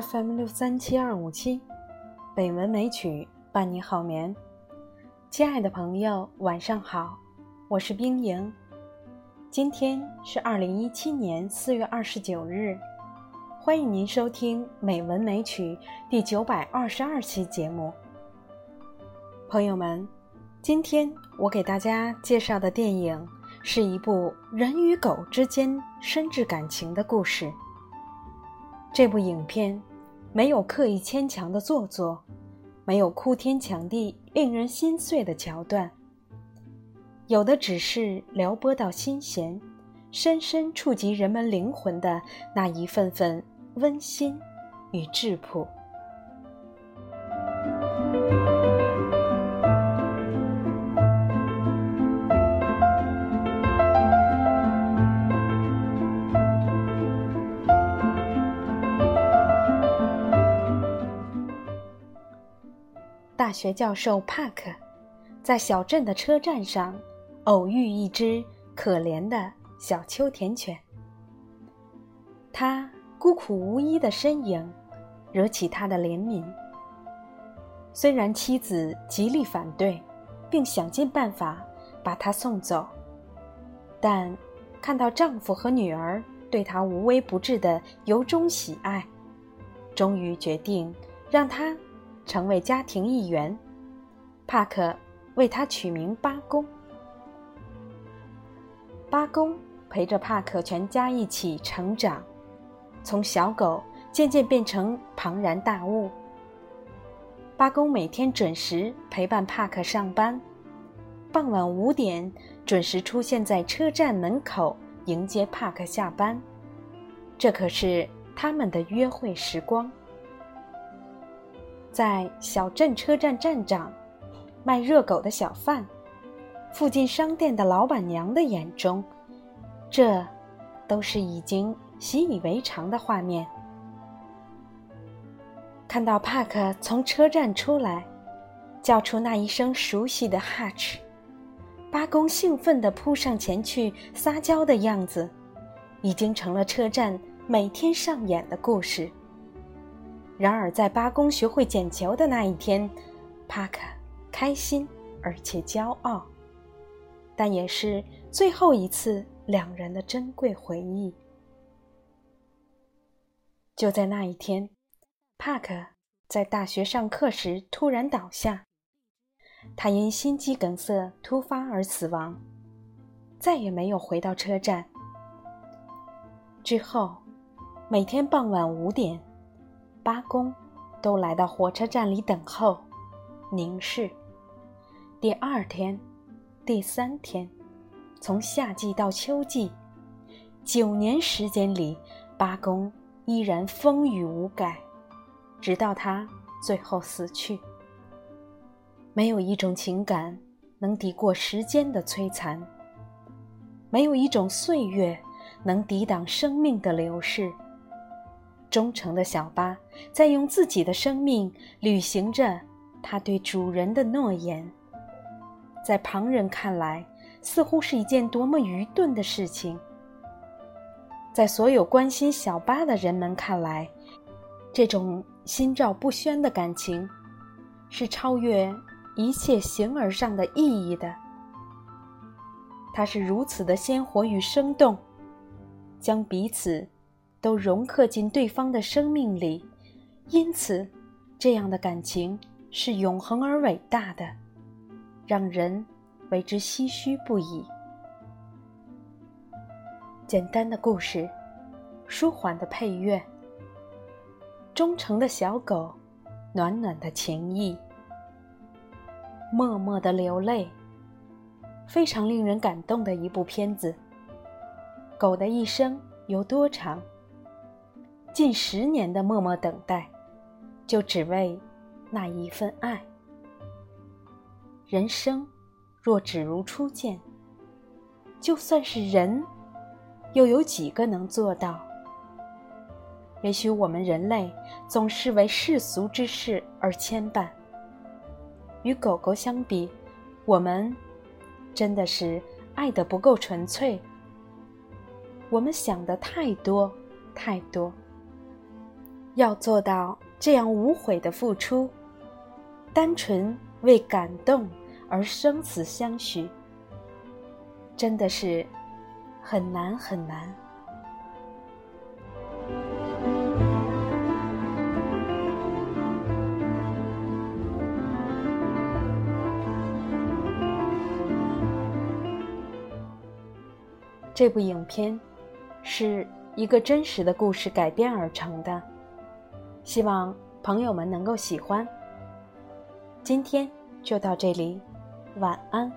FM 六三七二五七，北文美曲伴你好眠。亲爱的朋友，晚上好，我是冰莹。今天是二零一七年四月二十九日，欢迎您收听《美文美曲》第九百二十二期节目。朋友们，今天我给大家介绍的电影是一部人与狗之间深挚感情的故事。这部影片没有刻意牵强的做作，没有哭天抢地、令人心碎的桥段，有的只是撩拨到心弦，深深触及人们灵魂的那一份份温馨与质朴。大学教授帕克在小镇的车站上偶遇一只可怜的小秋田犬。他孤苦无依的身影惹起他的怜悯。虽然妻子极力反对，并想尽办法把他送走，但看到丈夫和女儿对他无微不至的由衷喜爱，终于决定让他。成为家庭一员，帕克为他取名八公。八公陪着帕克全家一起成长，从小狗渐渐变成庞然大物。八公每天准时陪伴帕克上班，傍晚五点准时出现在车站门口迎接帕克下班。这可是他们的约会时光。在小镇车站站长、卖热狗的小贩、附近商店的老板娘的眼中，这都是已经习以为常的画面。看到帕克从车站出来，叫出那一声熟悉的 “Hatch”，八公兴奋地扑上前去撒娇的样子，已经成了车站每天上演的故事。然而，在八公学会捡球的那一天，帕克开心而且骄傲，但也是最后一次两人的珍贵回忆。就在那一天，帕克在大学上课时突然倒下，他因心肌梗塞突发而死亡，再也没有回到车站。之后，每天傍晚五点。八公都来到火车站里等候，凝视。第二天，第三天，从夏季到秋季，九年时间里，八公依然风雨无改，直到他最后死去。没有一种情感能抵过时间的摧残，没有一种岁月能抵挡生命的流逝。忠诚的小巴在用自己的生命履行着他对主人的诺言，在旁人看来，似乎是一件多么愚钝的事情。在所有关心小巴的人们看来，这种心照不宣的感情，是超越一切形而上的意义的。它是如此的鲜活与生动，将彼此。都融刻进对方的生命里，因此，这样的感情是永恒而伟大的，让人为之唏嘘不已。简单的故事，舒缓的配乐，忠诚的小狗，暖暖的情谊，默默的流泪，非常令人感动的一部片子。狗的一生有多长？近十年的默默等待，就只为那一份爱。人生若只如初见，就算是人，又有几个能做到？也许我们人类总是为世俗之事而牵绊。与狗狗相比，我们真的是爱的不够纯粹。我们想的太多，太多。要做到这样无悔的付出，单纯为感动而生死相许，真的是很难很难。这部影片是一个真实的故事改编而成的，希望朋友们能够喜欢。今天就到这里，晚安。